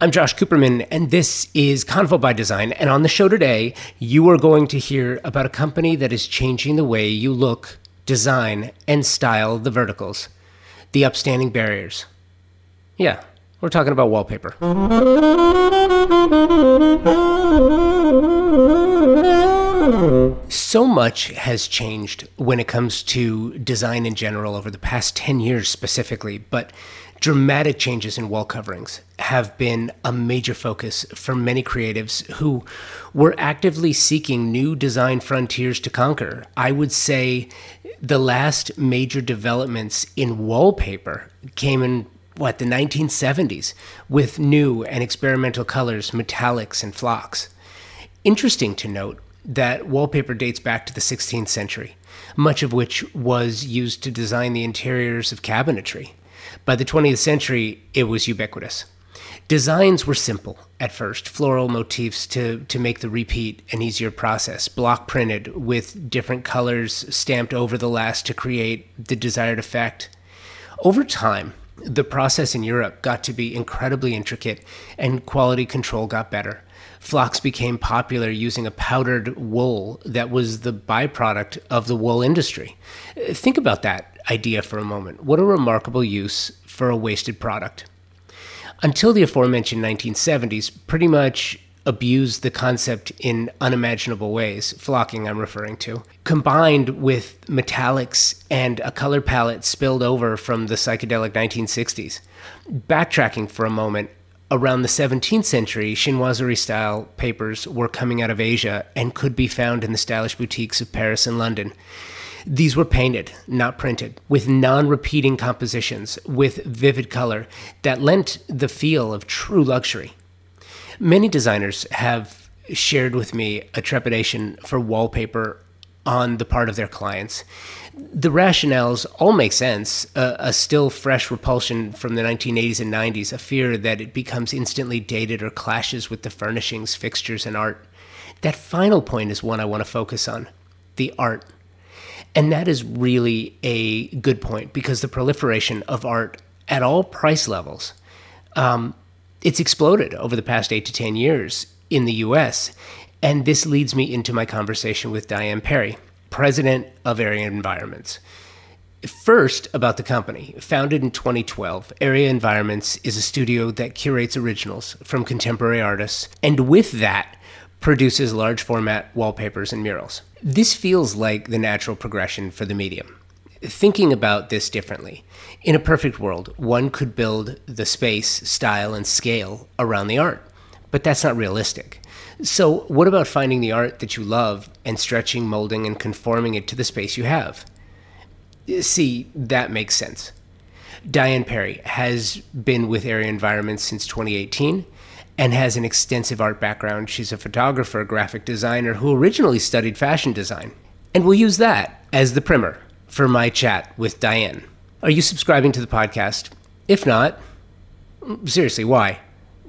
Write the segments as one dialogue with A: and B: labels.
A: I'm Josh Cooperman, and this is Convo by Design. And on the show today, you are going to hear about a company that is changing the way you look, design, and style the verticals, the upstanding barriers. Yeah, we're talking about wallpaper. So much has changed when it comes to design in general over the past 10 years specifically, but dramatic changes in wall coverings have been a major focus for many creatives who were actively seeking new design frontiers to conquer. I would say the last major developments in wallpaper came in what the 1970s with new and experimental colors, metallics and flocks. Interesting to note that wallpaper dates back to the 16th century, much of which was used to design the interiors of cabinetry. By the 20th century, it was ubiquitous. Designs were simple at first, floral motifs to, to make the repeat an easier process, block printed with different colors stamped over the last to create the desired effect. Over time, the process in Europe got to be incredibly intricate and quality control got better. Flocks became popular using a powdered wool that was the byproduct of the wool industry. Think about that idea for a moment. What a remarkable use for a wasted product. Until the aforementioned 1970s, pretty much abused the concept in unimaginable ways, flocking I'm referring to, combined with metallics and a color palette spilled over from the psychedelic 1960s. Backtracking for a moment, around the 17th century, chinoiserie style papers were coming out of Asia and could be found in the stylish boutiques of Paris and London. These were painted, not printed, with non repeating compositions, with vivid color that lent the feel of true luxury. Many designers have shared with me a trepidation for wallpaper on the part of their clients. The rationales all make sense. A still fresh repulsion from the 1980s and 90s, a fear that it becomes instantly dated or clashes with the furnishings, fixtures, and art. That final point is one I want to focus on the art. And that is really a good point because the proliferation of art at all price levels, um, it's exploded over the past eight to 10 years in the US. And this leads me into my conversation with Diane Perry, president of Area Environments. First, about the company. Founded in 2012, Area Environments is a studio that curates originals from contemporary artists, and with that, produces large format wallpapers and murals. This feels like the natural progression for the medium. Thinking about this differently, in a perfect world, one could build the space, style, and scale around the art, but that's not realistic. So, what about finding the art that you love and stretching, molding, and conforming it to the space you have? See, that makes sense. Diane Perry has been with Area Environments since 2018 and has an extensive art background. She's a photographer, graphic designer who originally studied fashion design. And we'll use that as the primer for my chat with Diane. Are you subscribing to the podcast? If not, seriously, why?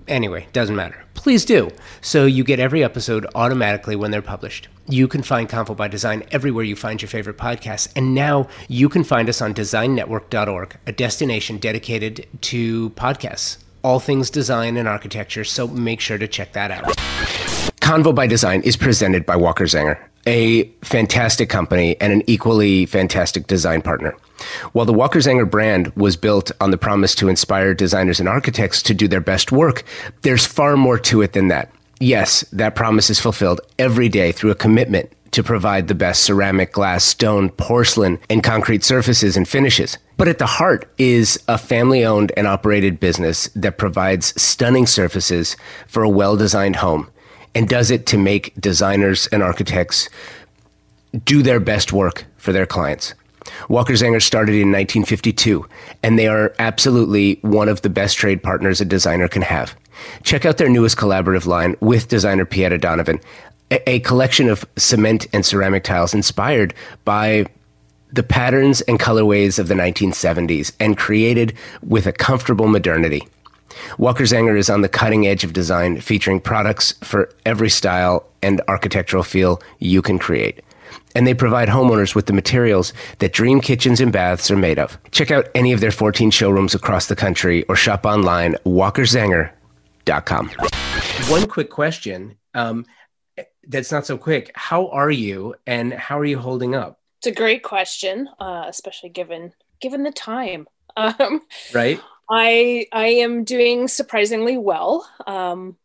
A: Anyway, doesn't matter. Please do, so you get every episode automatically when they're published. You can find Convo by Design everywhere you find your favorite podcasts, and now you can find us on designnetwork.org, a destination dedicated to podcasts all things design and architecture, so make sure to check that out. Convo by Design is presented by Walker Zanger, a fantastic company and an equally fantastic design partner. While the Walker Zanger brand was built on the promise to inspire designers and architects to do their best work, there's far more to it than that. Yes, that promise is fulfilled every day through a commitment to provide the best ceramic, glass, stone, porcelain, and concrete surfaces and finishes. But at the heart is a family owned and operated business that provides stunning surfaces for a well designed home and does it to make designers and architects do their best work for their clients. Walker Zanger started in 1952, and they are absolutely one of the best trade partners a designer can have. Check out their newest collaborative line with designer Pieta Donovan, a collection of cement and ceramic tiles inspired by the patterns and colorways of the 1970s and created with a comfortable modernity. Walker Zanger is on the cutting edge of design, featuring products for every style and architectural feel you can create. And they provide homeowners with the materials that dream kitchens and baths are made of. Check out any of their 14 showrooms across the country or shop online walkerzanger.com com. One quick question um, that's not so quick. How are you and how are you holding up?
B: It's a great question, uh, especially given given the time. Um,
A: right.
B: I I am doing surprisingly well. Um,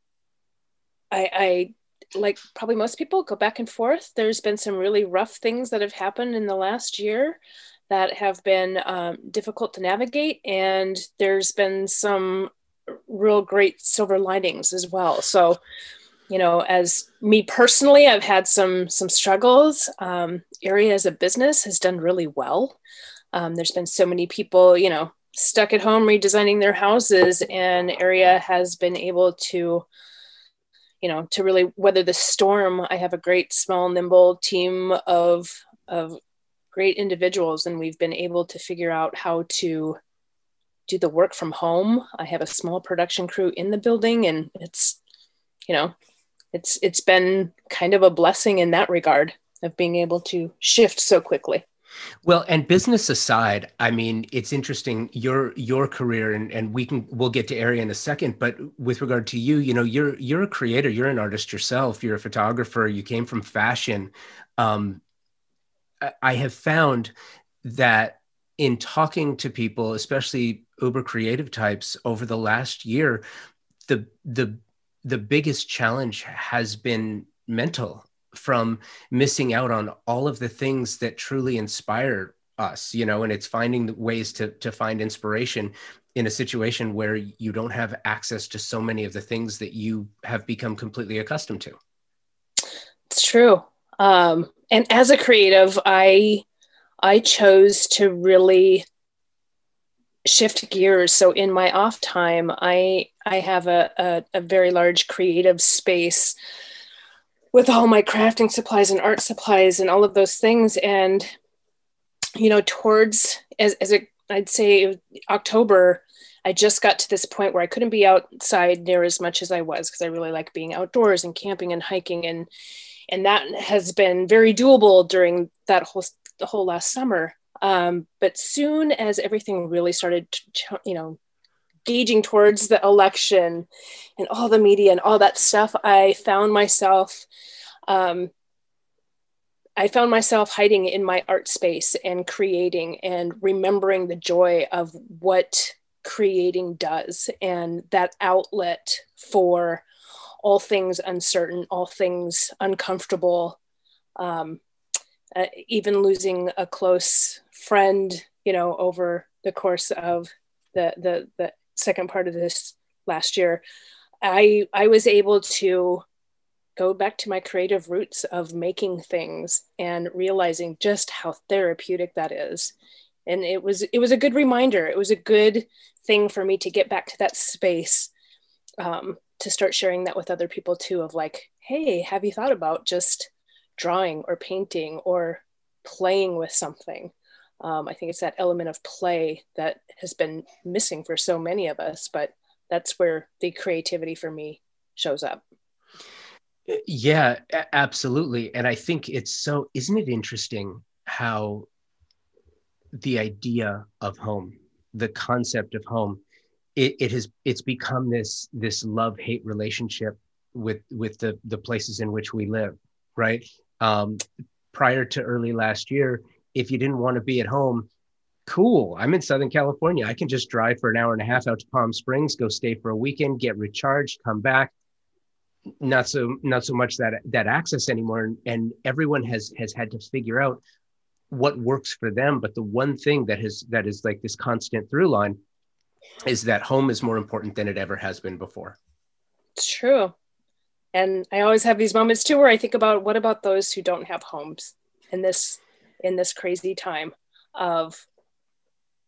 B: I, I like probably most people go back and forth. There's been some really rough things that have happened in the last year that have been um, difficult to navigate, and there's been some real great silver linings as well. So, you know, as me personally, I've had some some struggles. Um, area as a business has done really well. Um, there's been so many people, you know, stuck at home redesigning their houses, and area has been able to, you know, to really weather the storm. I have a great, small, nimble team of of great individuals, and we've been able to figure out how to do the work from home. I have a small production crew in the building and it's you know, it's it's been kind of a blessing in that regard of being able to shift so quickly.
A: Well, and business aside, I mean, it's interesting your your career, and and we can we'll get to area in a second. But with regard to you, you know, you're you're a creator, you're an artist yourself, you're a photographer, you came from fashion. Um, I have found that in talking to people, especially uber creative types over the last year, the the the biggest challenge has been mental from missing out on all of the things that truly inspire us you know and it's finding ways to to find inspiration in a situation where you don't have access to so many of the things that you have become completely accustomed to.
B: It's true. Um and as a creative i i chose to really shift gears. So in my off time i i have a, a, a, very large creative space with all my crafting supplies and art supplies and all of those things. And you know towards as, as it i'd say october i just got to this point where i couldn't be outside near as much as i was because i really like being outdoors and camping and hiking. And and that has been very doable during that whole the whole last summer um, but soon as everything really started, to, you know, gauging towards the election and all the media and all that stuff, I found myself, um, I found myself hiding in my art space and creating and remembering the joy of what creating does and that outlet for all things uncertain, all things uncomfortable. Um, uh, even losing a close friend, you know, over the course of the the the second part of this last year, I I was able to go back to my creative roots of making things and realizing just how therapeutic that is. And it was it was a good reminder. It was a good thing for me to get back to that space um, to start sharing that with other people too. Of like, hey, have you thought about just drawing or painting or playing with something? Um, I think it's that element of play that has been missing for so many of us, but that's where the creativity for me shows up.
A: Yeah, absolutely. And I think it's so, isn't it interesting how the idea of home, the concept of home, it, it has it's become this this love hate relationship with with the the places in which we live, right? Um, prior to early last year, if you didn't want to be at home, cool. I'm in Southern California. I can just drive for an hour and a half out to Palm Springs, go stay for a weekend, get recharged, come back. Not so not so much that that access anymore. And everyone has has had to figure out what works for them. But the one thing that has that is like this constant through line is that home is more important than it ever has been before.
B: It's true. And I always have these moments too where I think about what about those who don't have homes in this in this crazy time of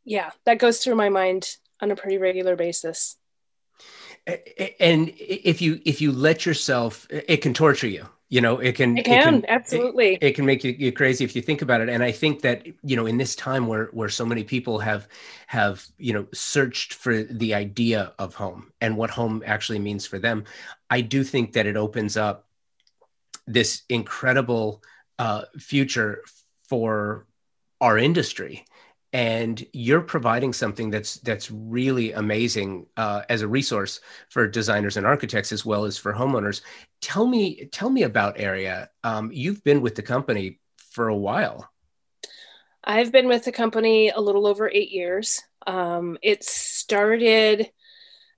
B: yeah that goes through my mind on a pretty regular basis.
A: And if you if you let yourself it can torture you you know it can
B: it can, it can absolutely.
A: it, it, can make you, you crazy if you think about it. And i think that you know in this time where where so many people have have you know searched for the idea of home and what home actually means for them i do think that it opens up this incredible uh, future for our industry and you're providing something that's that's really amazing uh, as a resource for designers and architects as well as for homeowners. Tell me tell me about Area. Um, you've been with the company for a while.
B: I've been with the company a little over eight years. Um, it started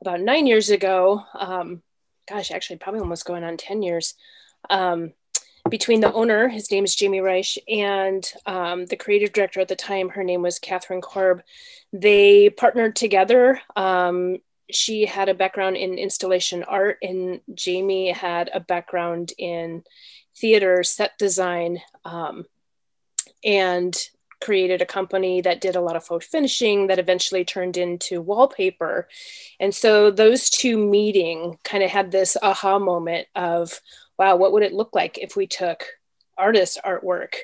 B: about nine years ago. Um, gosh, actually, probably almost going on 10 years. Um, between the owner, his name is Jamie Reich, and um, the creative director at the time, her name was Catherine Korb. They partnered together. Um, she had a background in installation art, and Jamie had a background in theater set design. Um, and created a company that did a lot of photo finishing that eventually turned into wallpaper. And so those two meeting kind of had this aha moment of, wow, what would it look like if we took artist artwork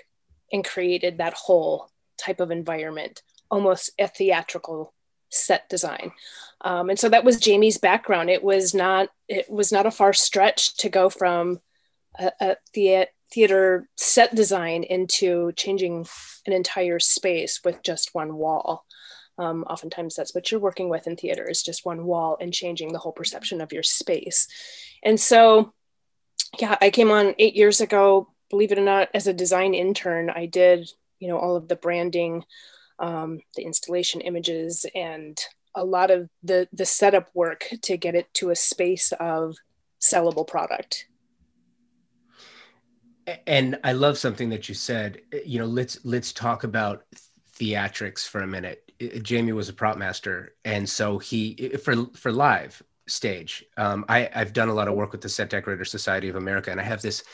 B: and created that whole type of environment, almost a theatrical set design. Um, and so that was Jamie's background. It was not it was not a far stretch to go from a, a the, theater set design into changing an entire space with just one wall. Um, oftentimes, that's what you're working with in theater is just one wall and changing the whole perception of your space. And so, yeah, I came on eight years ago. Believe it or not, as a design intern, I did you know all of the branding, um, the installation images, and a lot of the the setup work to get it to a space of sellable product
A: and I love something that you said. Uh, you know, let's let's talk about theatrics for a minute. Uh, Jamie was a prop master, and so he uh, for for live stage. Um, I I've done a lot of work with the Set Decorator Society of America, and I have this.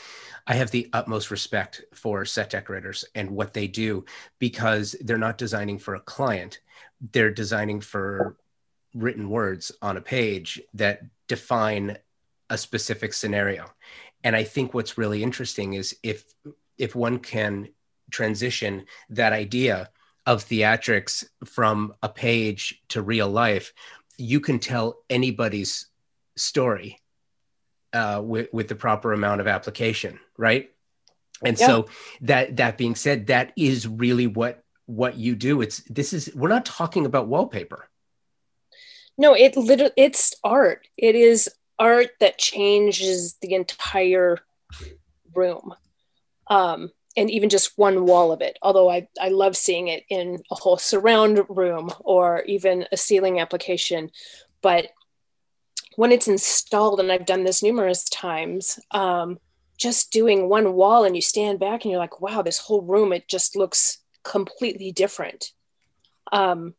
A: I have the utmost respect for set decorators and what they do because they're not designing for a client; they're designing for written words on a page that define a specific scenario and i think what's really interesting is if if one can transition that idea of theatrics from a page to real life you can tell anybody's story uh, with, with the proper amount of application right? And yeah. so that that being said that is really what what you do. It's this is we're not talking about wallpaper.
B: No it literally it's art. It is art that changes the entire room. Um, and even just one wall of it although I, I love seeing it in a whole surround room or even a ceiling application. But when it's installed and i've done this numerous times um, just doing one wall and you stand back and you're like wow this whole room it just looks completely different. Um,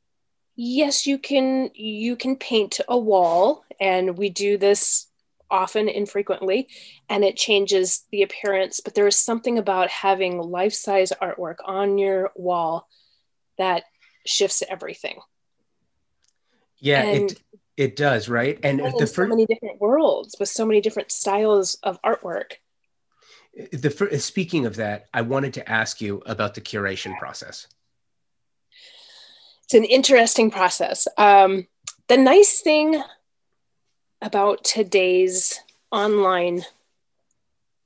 B: yes you can you can paint a wall and we do this often infrequently and it changes the appearance but there is something about having life-size artwork on your wall that shifts everything.
A: Yeah and it it does right?
B: And the so many different worlds with so many different styles of artwork.
A: The speaking of that i wanted to ask you about the curation process.
B: It's an interesting process. Um, the nice thing about today's online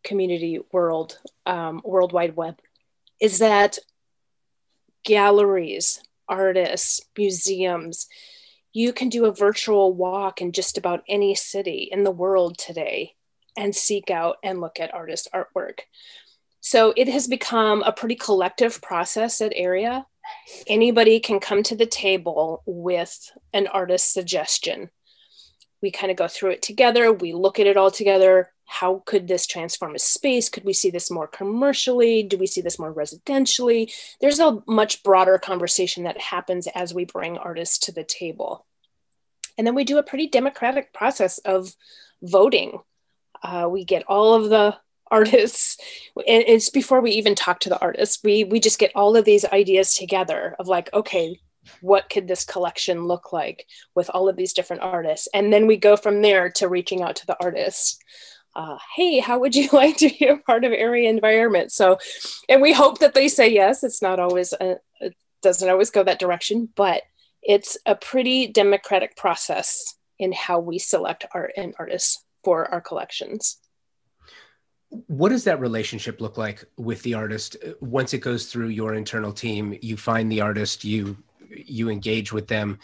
B: community world, um, World Wide Web, is that galleries, artists, museums, you can do a virtual walk in just about any city in the world today and seek out and look at artist artwork. So it has become a pretty collective process at Area. Anybody can come to the table with an artist suggestion we kind of go through it together we look at it all together. How could this transform a space? Could we see this more commercially? Do we see this more residentially? There's a much broader conversation that happens as we bring artists to the table. And then we do a pretty democratic process of voting. Uh, we get all of the artists and it's before we even talk to the artists. We we just get all of these ideas together of like okay what could this collection look like with all of these different artists? And then we go from there to reaching out to the artists. Uh, hey how would you like to be a part of area environment? So and we hope that they say yes. It's not always a, uh, it doesn't always go that direction but it's a pretty democratic process in how we select art and artists for our collections.
A: What does that relationship look like with the artist? Once it goes through your internal team you find the artist you you engage with them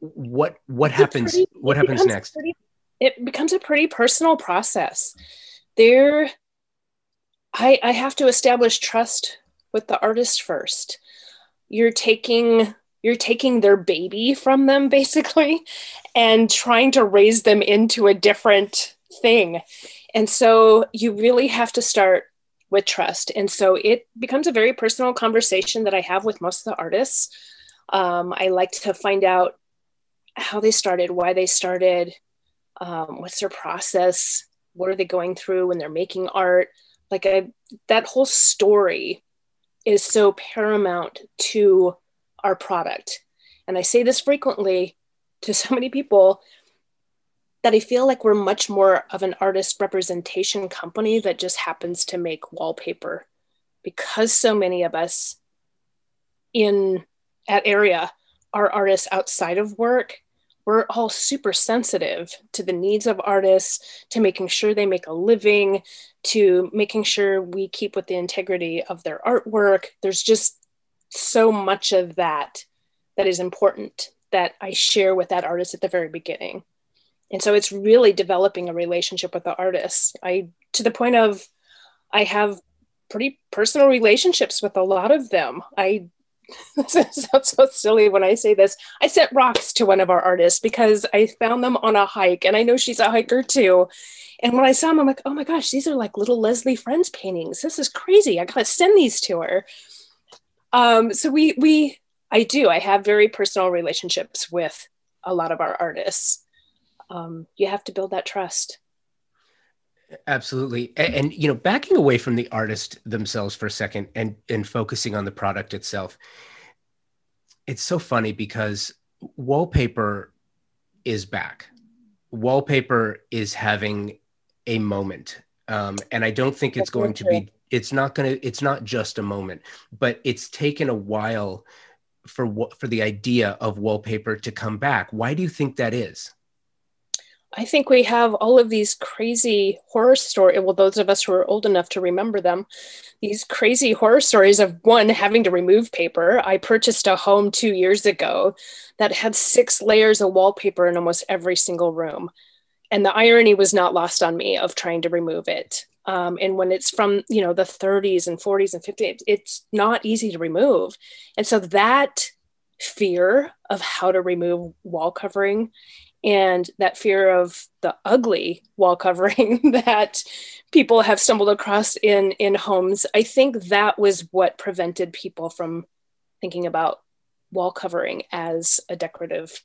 A: what what happens pretty, what happens next?
B: pretty, it becomes a pretty personal process. There i i have to establish trust with the artist first. You're taking you're taking their baby from them basically and trying to raise them into a different thing. And so you really have to start with trust. And so it becomes a very personal conversation that i have with most of the artists um, i like to find out how they started why they started um, what's their process what are they going through when they're making art? Like I, that whole story is so paramount to our product. And i say this frequently to so many people that i feel like we're much more of an artist representation company that just happens to make wallpaper because so many of us in at area are artists outside of work we're all super sensitive to the needs of artists, to making sure they make a living, to making sure we keep with the integrity of their artwork. There's just so much of that that is important that I share with that artist at the very beginning. And so it's really developing a relationship with the artists. I to the point of I have pretty personal relationships with a lot of them. I sounds so silly when I say this. I sent rocks to one of our artists because I found them on a hike, and I know she's a hiker too. And when I saw them, I'm like, oh my gosh, these are like little Leslie Friends paintings. This is crazy. I gotta send these to her. Um, so we we I do. I have very personal relationships with a lot of our artists. Um, you have to build that trust.
A: Absolutely. And, and, you know, backing away from the artist themselves for a second and and focusing on the product itself. It's so funny because wallpaper is back. Wallpaper is having a moment. Um, and I don't think it's going to be it's not going to it's not just a moment, but it's taken a while for what for the idea of wallpaper to come back. Why do you think that is?
B: I think we have all of these crazy horror stories. Well, those of us who are old enough to remember them, these crazy horror stories of one having to remove paper. I purchased a home two years ago that had six layers of wallpaper in almost every single room. And the irony was not lost on me of trying to remove it. Um, and when it's from you know the 30s and 40s and 50s, it's not easy to remove. And so that fear of how to remove wall covering and that fear of the ugly wall covering that people have stumbled across in in homes. I think that was what prevented people from thinking about wall covering as a decorative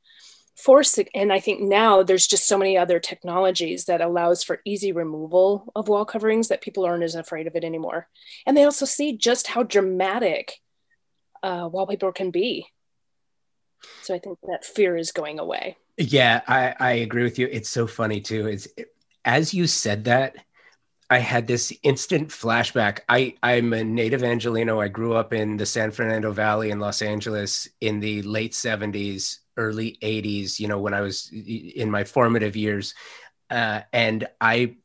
B: force. And i think now there's just so many other technologies that allows for easy removal of wall coverings that people aren't as afraid of it anymore. And they also see just how dramatic uh, wallpaper can be. So i think that fear is going away
A: yeah, I, I agree with you. It's so funny too. Is as you said that, I had this instant flashback. I, I'm a native Angelino. I grew up in the San Fernando Valley in Los Angeles in the late 70s, early 80s, you know, when I was in my formative years. Uh, and I,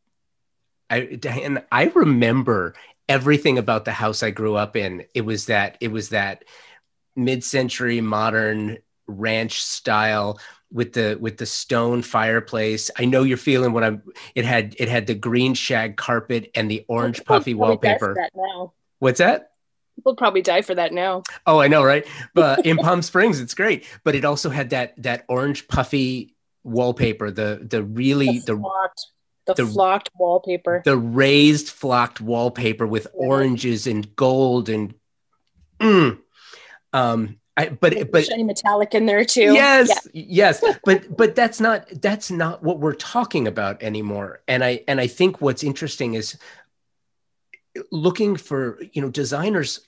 A: I, and I remember everything about the house I grew up in. It was that, it was that mid-century modern ranch style with the with the stone fireplace. I know you're feeling what I'm. It had it had the green shag carpet and the orange puffy wallpaper. That What's that?
B: People probably die for that now.
A: Oh, I know, right? But in Palm Springs, it's great. But it also had that that orange puffy wallpaper. The the really
B: the flocked, the, the flocked wallpaper.
A: The raised flocked wallpaper with yeah. oranges and gold and. Mm, um, I, but but
B: shiny metallic in there too.
A: Yes, yeah. yes, but but that's not that's not what we're talking about anymore. And I and I think what's interesting is looking for you know designers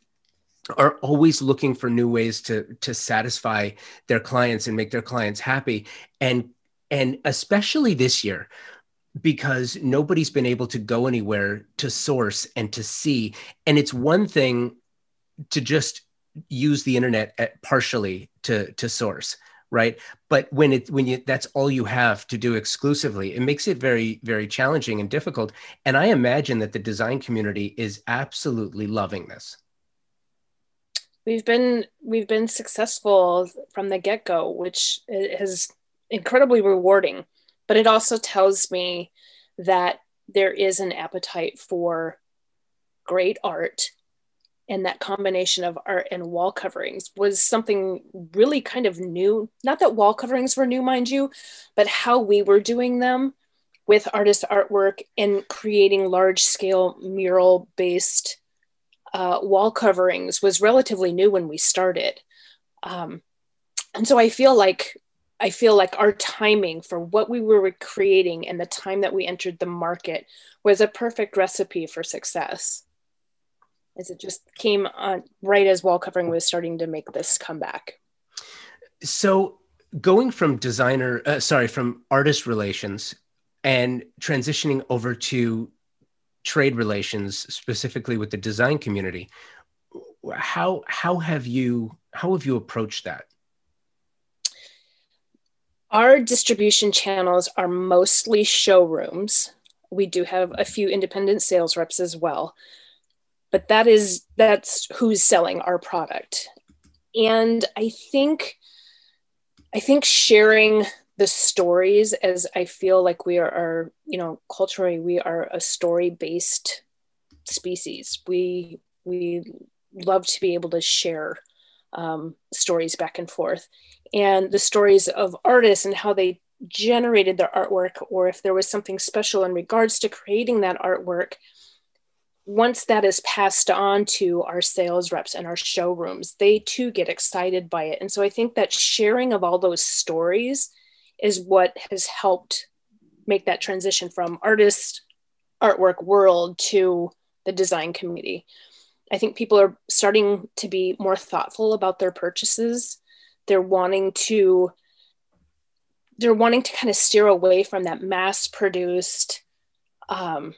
A: are always looking for new ways to to satisfy their clients and make their clients happy and and especially this year because nobody's been able to go anywhere to source and to see and it's one thing to just use the internet uh, partially to to source right? But when it when you that's all you have to do exclusively it makes it very very challenging and difficult. And i imagine that the design community is absolutely loving this.
B: We've been we've been successful from the get-go which is incredibly rewarding. But it also tells me that there is an appetite for great art and that combination of art and wall coverings was something really kind of new. Not that wall coverings were new mind you but how we were doing them with artist artwork and creating large scale mural based uh, wall coverings was relatively new when we started. Um, and so i feel like i feel like our timing for what we were creating and the time that we entered the market was a perfect recipe for success as it just came on right as wall covering was starting to make this comeback.
A: So going from designer, uh, sorry, from artist relations and transitioning over to trade relations, specifically with the design community, how how have you how have you approached that?
B: Our distribution channels are mostly showrooms. We do have a few independent sales reps as well but that is that's who's selling our product. And i think i think sharing the stories as i feel like we are, are you know culturally we are a story based species. We we love to be able to share um, stories back and forth. And the stories of artists and how they generated their artwork or if there was something special in regards to creating that artwork once that is passed on to our sales reps and our showrooms, they too get excited by it. And so I think that sharing of all those stories is what has helped make that transition from artist artwork world to the design community. I think people are starting to be more thoughtful about their purchases. They're wanting to they're wanting to kind of steer away from that mass produced um,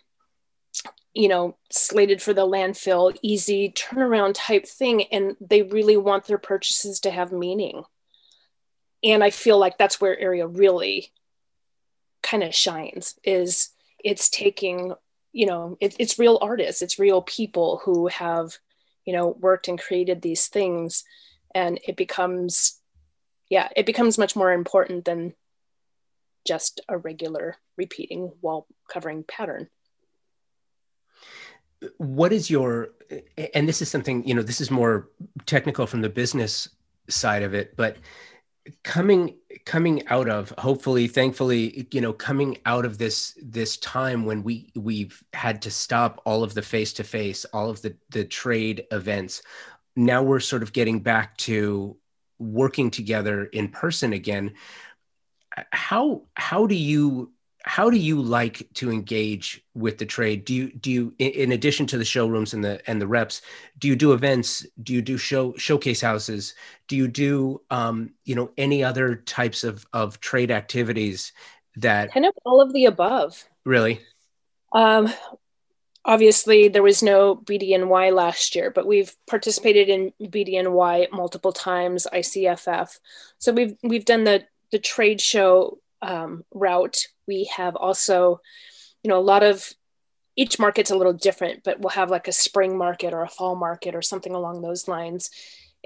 B: you know, slated for the landfill, easy turnaround type thing. And they really want their purchases to have meaning. And I feel like that's where area really kind of shines is it's taking, you know, it, it's real artists, it's real people who have, you know, worked and created these things. And it becomes, yeah, it becomes much more important than just a regular repeating wall covering pattern
A: what is your and this is something you know this is more technical from the business side of it but coming coming out of hopefully thankfully you know coming out of this this time when we we've had to stop all of the face to face all of the the trade events now we're sort of getting back to working together in person again. How how do you how do you like to engage with the trade? Do you do you in addition to the showrooms and the and the reps do you do events? Do you do show showcase houses? Do you do um, you know any other types of of trade activities that
B: kind of all of the above.
A: Really?
B: Um obviously there was no bdny last year but we've participated in bdny multiple times icff so we've we've done the the trade show um, route we have also, you know, a lot of each market's a little different, but we'll have like a spring market or a fall market or something along those lines.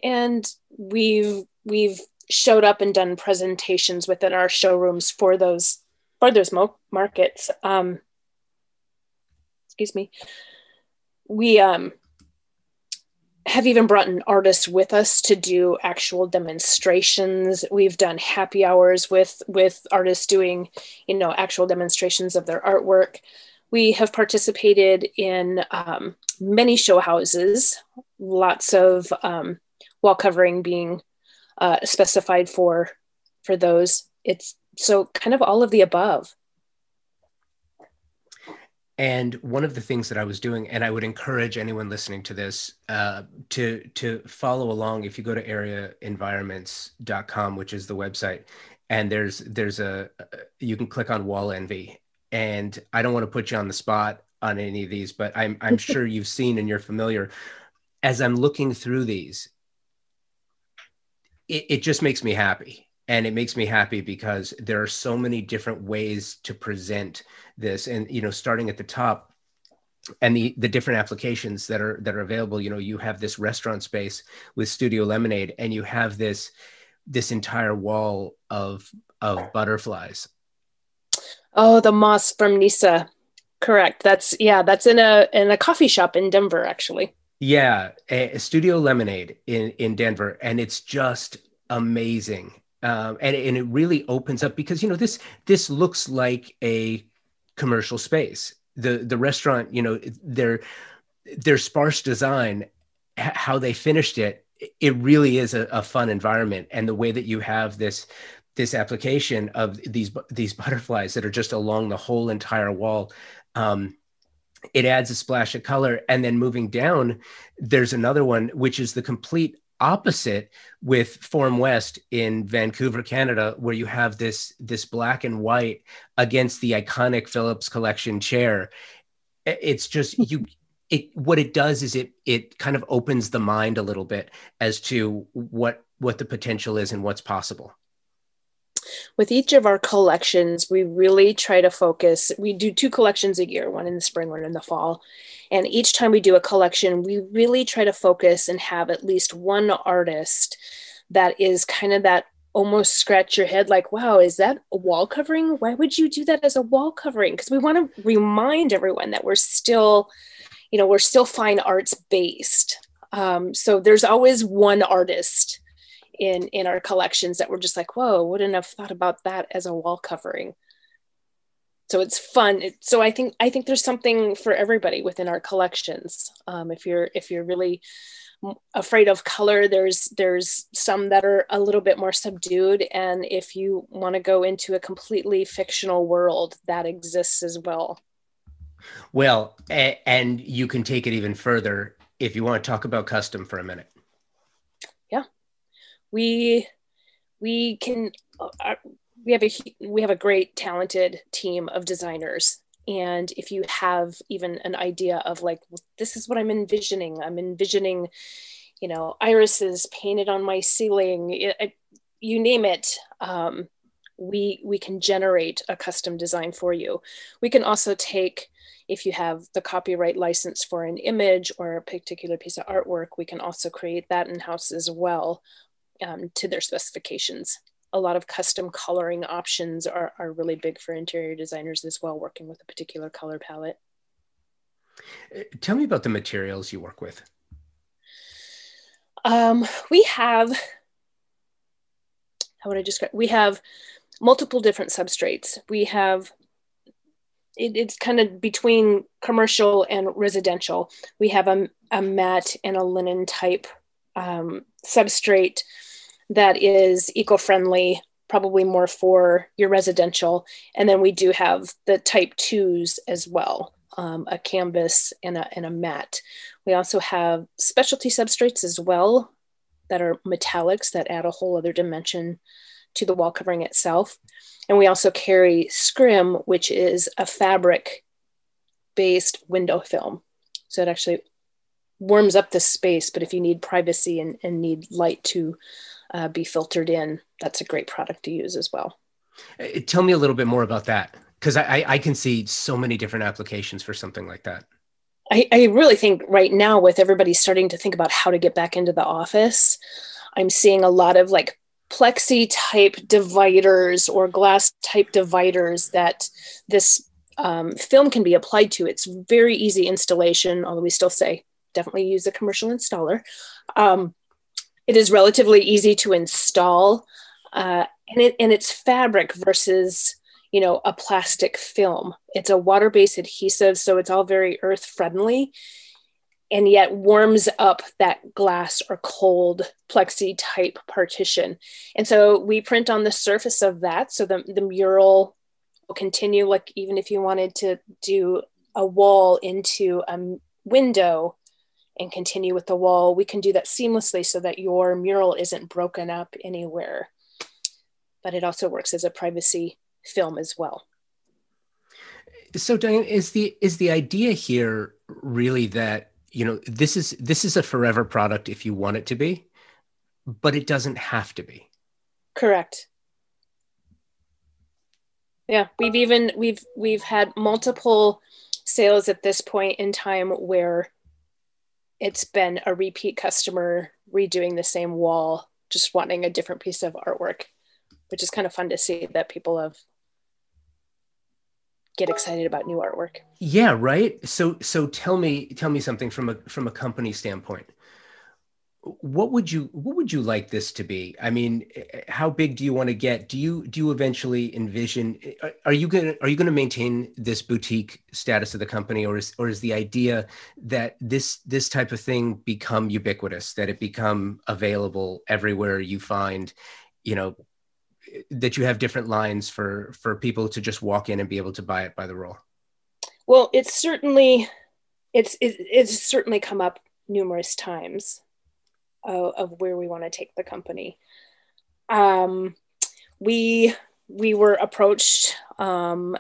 B: And we've we've showed up and done presentations within our showrooms for those for those mo- markets. Um, excuse me. We um, have even brought an artist with us to do actual demonstrations. We've done happy hours with with artists doing you know actual demonstrations of their artwork. We have participated in um, many show houses lots of um, wall covering being uh, specified for for those. It's so kind of all of the above
A: and one of the things that I was doing, and I would encourage anyone listening to this uh, to to follow along. If you go to areaenvironments.com, which is the website, and there's there's a you can click on wall envy. And I don't want to put you on the spot on any of these, but I'm I'm sure you've seen and you're familiar. As I'm looking through these, it, it just makes me happy and it makes me happy because there are so many different ways to present this. And you know starting at the top and the the different applications that are that are available you know you have this restaurant space with studio lemonade and you have this this entire wall of of butterflies.
B: Oh the moss from nisa. Correct. That's yeah that's in a in a coffee shop in denver actually.
A: Yeah a, a studio lemonade in in denver. And it's just amazing um, and, and it really opens up because you know this this looks like a commercial space. The the restaurant you know their their sparse design how they finished it it really is a, a, fun environment. And the way that you have this this application of these these butterflies that are just along the whole entire wall um, it adds a splash of color. And then moving down there's another one which is the complete opposite with Form West in Vancouver, Canada, where you have this this black and white against the iconic Phillips collection chair. It's just hmm. you it what it does is it it kind of opens the mind a little bit as to what what the potential is and what's possible
B: with each of our collections, we really try to focus. We do two collections a year, one in the spring, one in the fall. And each time we do a collection, we really try to focus and have at least one artist that is kind of that almost scratch your head like, wow, is that a wall covering? Why would you do that as a wall covering? Because we want to remind everyone that we're still, you know, we're still fine arts based. Um, so there's always one artist in in our collections that we're just like whoa wouldn't have thought about that as a wall covering. So it's fun. It, so i think i think there's something for everybody within our collections. Um, if you're if you're really afraid of color there's there's some that are a little bit more subdued. And if you want to go into a completely fictional world that exists as well.
A: Well and you can take it even further if you want to talk about custom for a minute
B: we we can uh, we have a we have a great talented team of designers. And if you have even an idea of like this is what i'm envisioning. I'm envisioning you know irises painted on my ceiling it, you name it um, we we can generate a custom design for you. We can also take if you have the copyright license for an image or a particular piece of artwork we can also create that in house as well um, to their specifications. A lot of custom coloring options are, are really big for interior designers as well, working with a particular color palette.
A: Uh, tell me about the materials you work with.
B: Um, we have, how would I describe? We have multiple different substrates. We have it, it's kind of between commercial and residential. We have a, a matte and a linen type um, substrate that is eco-friendly probably more for your residential. And then we do have the type twos as well um, a canvas and a, and a matte we also have specialty substrates as well that are metallics that add a whole other dimension to the wall covering itself. And we also carry scrim which is a fabric based window film. So it actually warms up the space but if you need privacy and, and need light to uh, be filtered in, that's a great product to use as well.
A: Uh, tell me a little bit more about that because I, I can see so many different applications for something like that.
B: I, I really think right now, with everybody starting to think about how to get back into the office, I'm seeing a lot of like plexi type dividers or glass type dividers that this um, film can be applied to. It's very easy installation, although we still say definitely use a commercial installer. Um, it is relatively easy to install, uh, and it and it's fabric versus you know a plastic film. It's a water-based adhesive, so it's all very earth-friendly, and yet warms up that glass or cold plexi type partition. And so we print on the surface of that, so the the mural will continue. Like even if you wanted to do a wall into a window and continue with the wall, we can do that seamlessly so that your mural isn't broken up anywhere. But it also works as a privacy film as well.
A: So Diane, is the is the idea here really that you know this is this is a forever product if you want it to be, but it doesn't have to be.
B: Correct. Yeah, we've even we've we've had multiple sales at this point in time where it's been a repeat customer redoing the same wall, just wanting a different piece of artwork, which is kind of fun to see that people have get excited about new artwork.
A: Yeah, right. So so tell me tell me something from a from a company standpoint what would you what would you like this to be? I mean eh, eh, how big do you want to get? Do you do you eventually envision eh, are you going to are you going to maintain this boutique status of the company or is or is the idea that this this type of thing become ubiquitous that it become available everywhere you find you know that you have different lines for for people to just walk in and be able to buy it by the roll?
B: Well it's certainly it's it's certainly come up numerous times of, of where we want to take the company. Um, we we were approached um,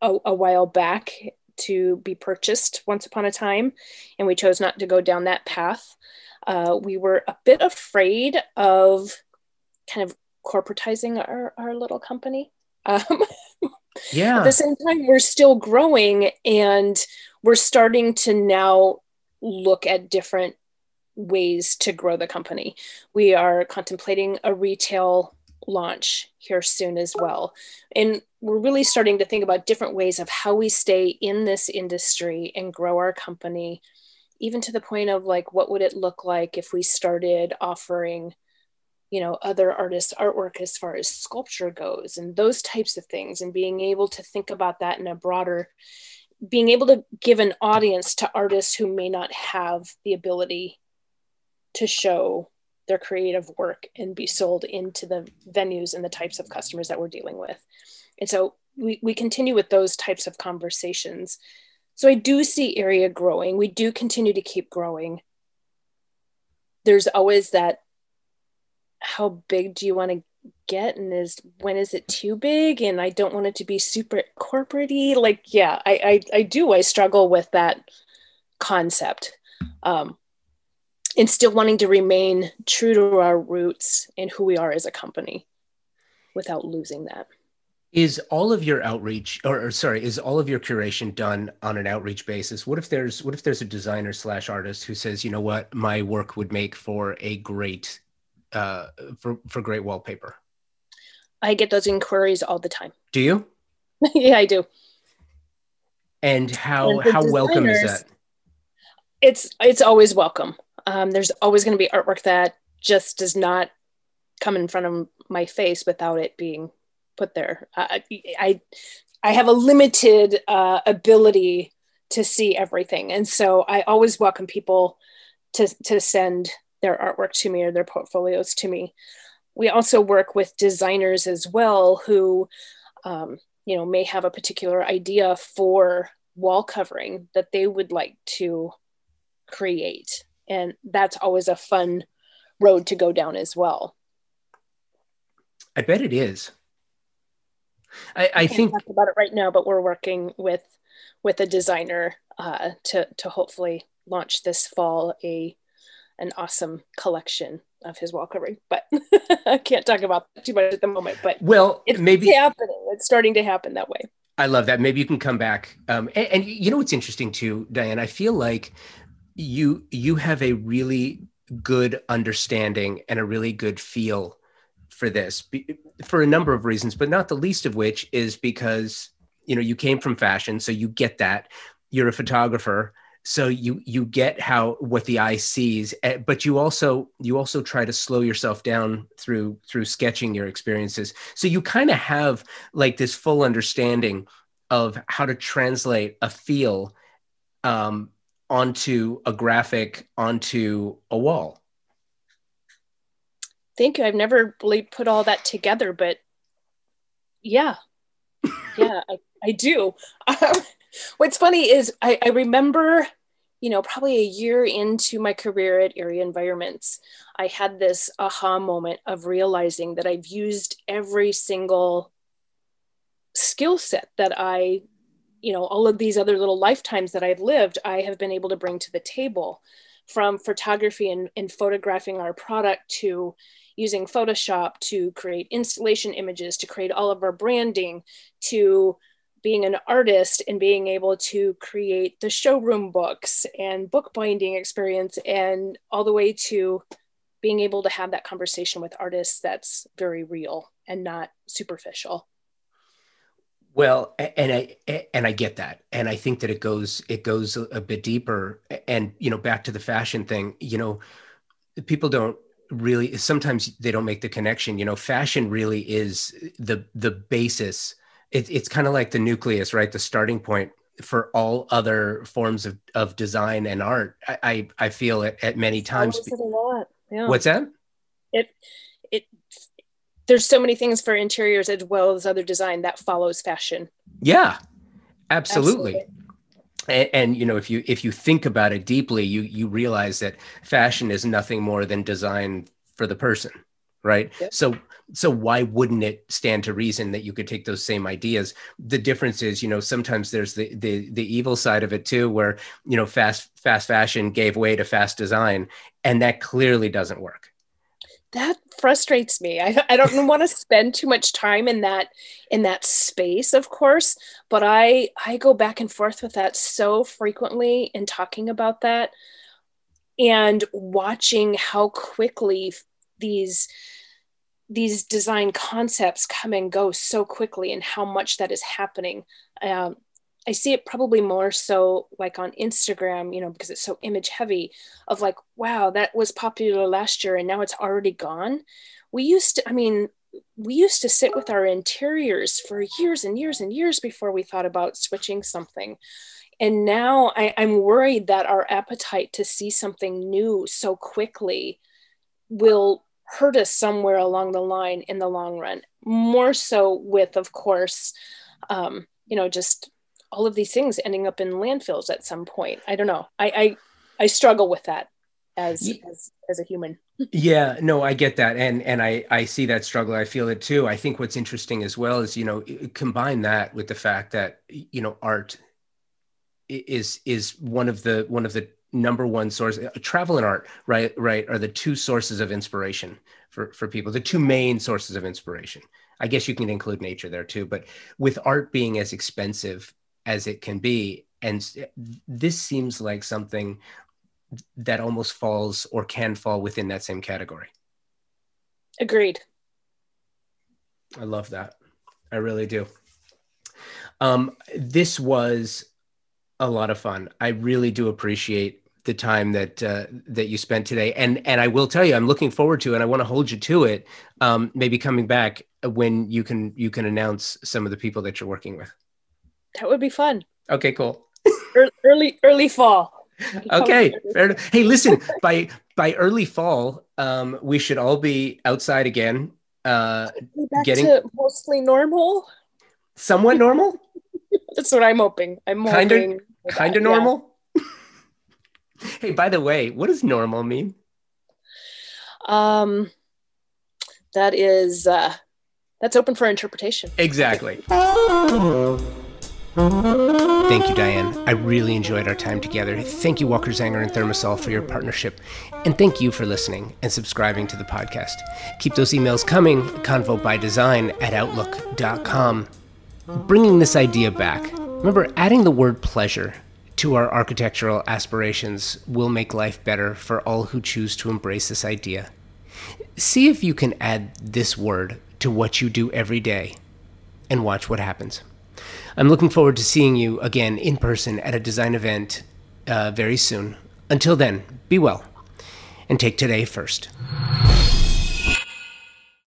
B: a, a while back to be purchased once upon a time, and we chose not to go down that path. Uh, we were a bit afraid of kind of corporatizing our, our little company. Um,
A: yeah.
B: At the same time, we're still growing and we're starting to now look at different ways to grow the company. We are contemplating a retail launch here soon as well. And we're really starting to think about different ways of how we stay in this industry and grow our company, even to the point of like, what would it look like if we started offering, you know, other artists' artwork as far as sculpture goes and those types of things, and being able to think about that in a broader being able to give an audience to artists who may not have the ability to show their creative work and be sold into the venues and the types of customers that we're dealing with. And so we, we continue with those types of conversations. So I do see area growing. We do continue to keep growing. There's always that how big do you want to get and is when is it too big and I don't want it to be super corporatey. Like, yeah, I, I I do. I struggle with that concept. Um, and still wanting to remain true to our roots and who we are as a company without losing that.
A: Is all of your outreach or, or, sorry is all of your curation done on an outreach basis? What if there's what if there's a designer slash artist who says you know what? My work would make for a great uh for for great wallpaper.
B: I get those inquiries all the time.
A: Do you?
B: Yeah i do.
A: And how and how welcome is that?
B: it's it's always welcome um, there's always going to be artwork that just does not come in front of my face without it being put there. I I, I have a limited uh, ability to see everything, and so I always welcome people to to send their artwork to me or their portfolios to me. We also work with designers as well who, um, you know, may have a particular idea for wall covering that they would like to create and that's always a fun road to go down as well
A: i bet it is i, I think
B: talk about it right now but we're working with with a designer uh, to to hopefully launch this fall a an awesome collection of his wall covering, but I can't talk about too much at the moment. But
A: well,
B: it's
A: maybe
B: happening. It's starting to happen that way.
A: I love that. Maybe you can come back. Um, and, and, you know what's interesting too, Diane? I feel like you you have a really good understanding and a really good feel for this for a number of reasons but not the least of which is because you know you came from fashion so you get that. You're a photographer so you you get how what the eye sees eh, but you also you also try to slow yourself down through through sketching your experiences. So you kind of have like this full understanding of how to translate a feel um, onto a graphic onto a wall.
B: Thank you. I've never really put all that together but yeah. Yeah I, I do. Um, what's funny is I, I remember you know probably a year into my career at area environments i had this aha moment of realizing that i've used every single skill set that i you know all of these other little lifetimes that i've lived i have been able to bring to the table from photography and, and photographing our product to using Photoshop to create installation images, to create all of our branding, to being an artist and being able to create the showroom books and bookbinding experience, and all the way to being able to have that conversation with artists that's very real and not superficial.
A: Well, and I and I get that, and I think that it goes it goes a bit deeper. And you know, back to the fashion thing, you know, people don't really sometimes they don't make the connection. You know, fashion really is the the basis. It, it's kind of like the nucleus, right? The starting point for all other forms of, of design and art. I I, I feel it at many times.
B: a lot. Yeah.
A: What's that?
B: It It there's so many things for interiors as well as other design that follows fashion.
A: Yeah, absolutely. absolutely. And, and, you know, if you if you think about it deeply, you you realize that fashion is nothing more than design for the person, right? Yep. So so why wouldn't it stand to reason that you could take those same ideas? The difference is, you know, sometimes there's the the the evil side of it too, where you know fast fast fashion gave way to fast design, and that clearly doesn't work
B: that frustrates me. I, I don't want to spend too much time in that in that space of course but i i go back and forth with that so frequently in talking about that and watching how quickly these these design concepts come and go so quickly and how much that is happening um, I see it probably more so like on Instagram, you know, because it's so image heavy of like, wow, that was popular last year and now it's already gone. We used to, I mean, we used to sit with our interiors for years and years and years before we thought about switching something. And now I, I'm worried that our appetite to see something new so quickly will hurt us somewhere along the line in the long run. More so with, of course, um, you know, just all of these things ending up in landfills at some point. I don't know. I I, I struggle with that as, as as a human.
A: yeah, no, I get that, and and I I see that struggle. I feel it too. I think what's interesting as well is you know combine that with the fact that you know art is is one of the one of the number one source uh, travel and art right right are the two sources of inspiration for for people the two main sources of inspiration i guess you can include nature there too but with art being as expensive as it can be. And this seems like something that almost falls or can fall within that same category.
B: Agreed.
A: I love that. I really do. Um, this was a lot of fun. I really do appreciate the time that uh, that you spent today, and and I will tell you, I'm looking forward to, it and I want to hold you to it. Um, maybe coming back when you can you can announce some of the people that you're working with.
B: That would be fun.
A: Okay, cool.
B: early early fall.
A: Okay, fair Hey, listen, by by early fall, um, we should all be outside again. Uh,
B: back getting to mostly normal.
A: Somewhat normal.
B: That's what I'm hoping. I'm
A: kind of kind of normal. Yeah. hey, by the way, what does normal mean?
B: Um, that is uh, that's open for interpretation.
A: Exactly. Thank you, Diane. I really enjoyed our time together. Thank you, Walker Zanger and ThermaSol, for your partnership. And thank you for listening and subscribing to the podcast. Keep those emails coming, convo by design at outlook.com. Bringing this idea back, remember adding the word pleasure to our architectural aspirations will make life better for all who choose to embrace this idea. See if you can add this word to what you do every day and watch what happens. I'm looking forward to seeing you again in person at a design event uh, very soon. Until then, be well and take today first.